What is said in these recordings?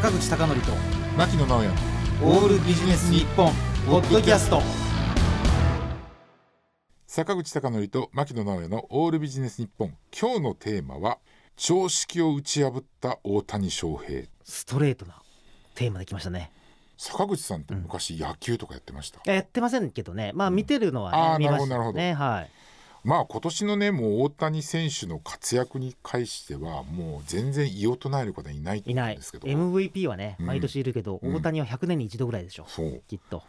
坂口孝則と牧野直哉。オールビジネス日本ポッドキャスト。坂口孝則と牧野直哉のオールビジネス日本。今日のテーマは常識を打ち破った大谷翔平。ストレートなテーマできましたね。坂口さんって昔野球とかやってました、やってませんけどね。まあ見てるのは、ねあー見ましたね。はいまあ今年のねもう大谷選手の活躍に関してはもう全然異を唱える方はいないといないですけど。MVP はねうん。毎年いるけど、うん。大谷は100年に一度ぐらいでしょそう。きっと。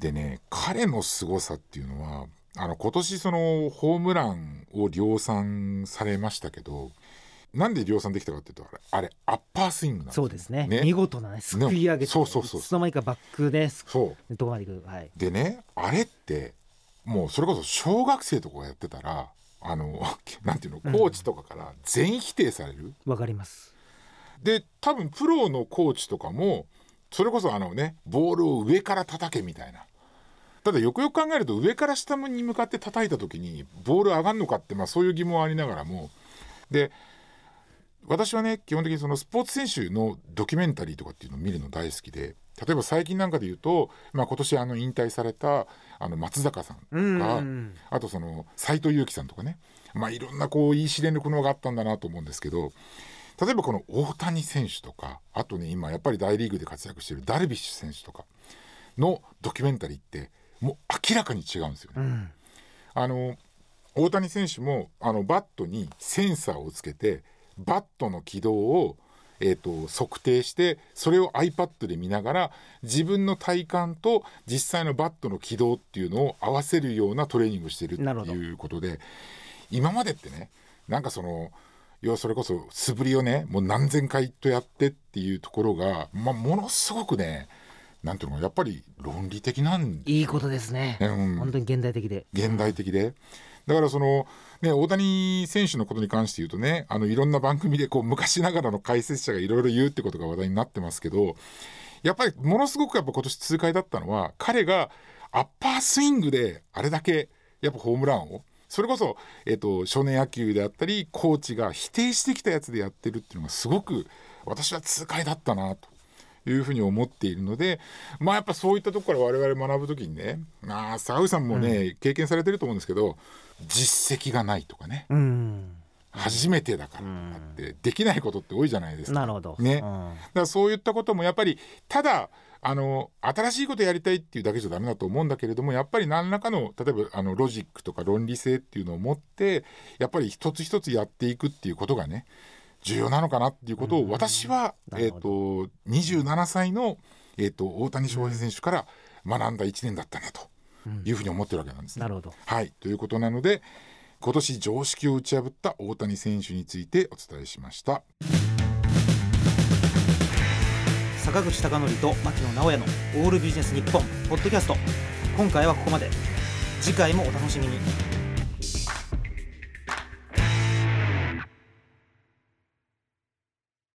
でね彼の凄さっていうのはあの今年そのホームランを量産されましたけどなんで量産できたかっていうとあれあれアッパースイングなんですよ。そうですね。ね。見事なねすくい上げて、そうそうそういつの間にかバックですそう。どこまでいく。はい。でねあれってもうそれこそ小学生とかがやってたらあの なんていうのコーチとかから全否定される、わかります。で多分プロのコーチとかもそれこそあのねボールを上から叩けみたいな。ただよくよく考えると上から下に向かって叩いた時にボール上がるのかって、まあ、そういう疑問はありながらも。で私はね基本的にそのスポーツ選手のドキュメンタリーとかっていうのを見るの大好きで例えば最近なんかで言うと、まあ、今年あの引退されたあの松坂さんうんとか、うん。あとその斎藤佑樹さんとかね、まあ、いろんなこういい試練の苦悩があったんだなと思うんですけど例えばこの大谷選手とかあとね今やっぱり大リーグで活躍しているダルビッシュ選手とかのドキュメンタリーってもう明らかに違うんですよね。うん。あの大谷選手もあのバットにセンサーをつけてバットの軌道を、えー、と測定してそれを iPad で見ながら自分の体感と実際のバットの軌道っていうのを合わせるようなトレーニングをしてるっていうことで今までってねなんかその要はそれこそ素振りをねもう何千回とやってっていうところが、まあ、ものすごくねなんていうのやっぱり論理的なんいいことですね、うん。本当に現代的で。現代的で。だからその、ね、大谷選手のことに関して言うとねあのいろんな番組でこう昔ながらの解説者がいろいろ言うってことが話題になってますけどやっぱりものすごくやっぱ今年痛快だったのは彼がアッパースイングであれだけやっぱホームランをそれこそ、えっと少年野球であったりコーチが否定してきたやつでやってるっていうのがすごく私は痛快だったなと。いうふうに思っているのでまあやっぱそういったところから我々学ぶ時にねまあ坂口さんもね、経験されてると思うんですけど実績がないとかねうん。初めてだからとかってできないことって多いじゃないですか。なるほど。ね、うん。だからそういったこともやっぱりただあの新しいことやりたいっていうだけじゃダメだと思うんだけれどもやっぱり何らかの例えばあのロジックとか論理性っていうのを持ってやっぱり一つ一つやっていくっていうことがね重要なのかなっていうことを私は、えー、と27歳の、えー、と大谷翔平選手から学んだ1年だったなというふうに思ってるわけなんですね。なるほど。はい。ということなので今年常識を打ち破った大谷選手についてお伝えしました。坂口孝則と牧野直哉のオールビジネス日本ポッドキャスト。今回はここまで。次回もお楽しみに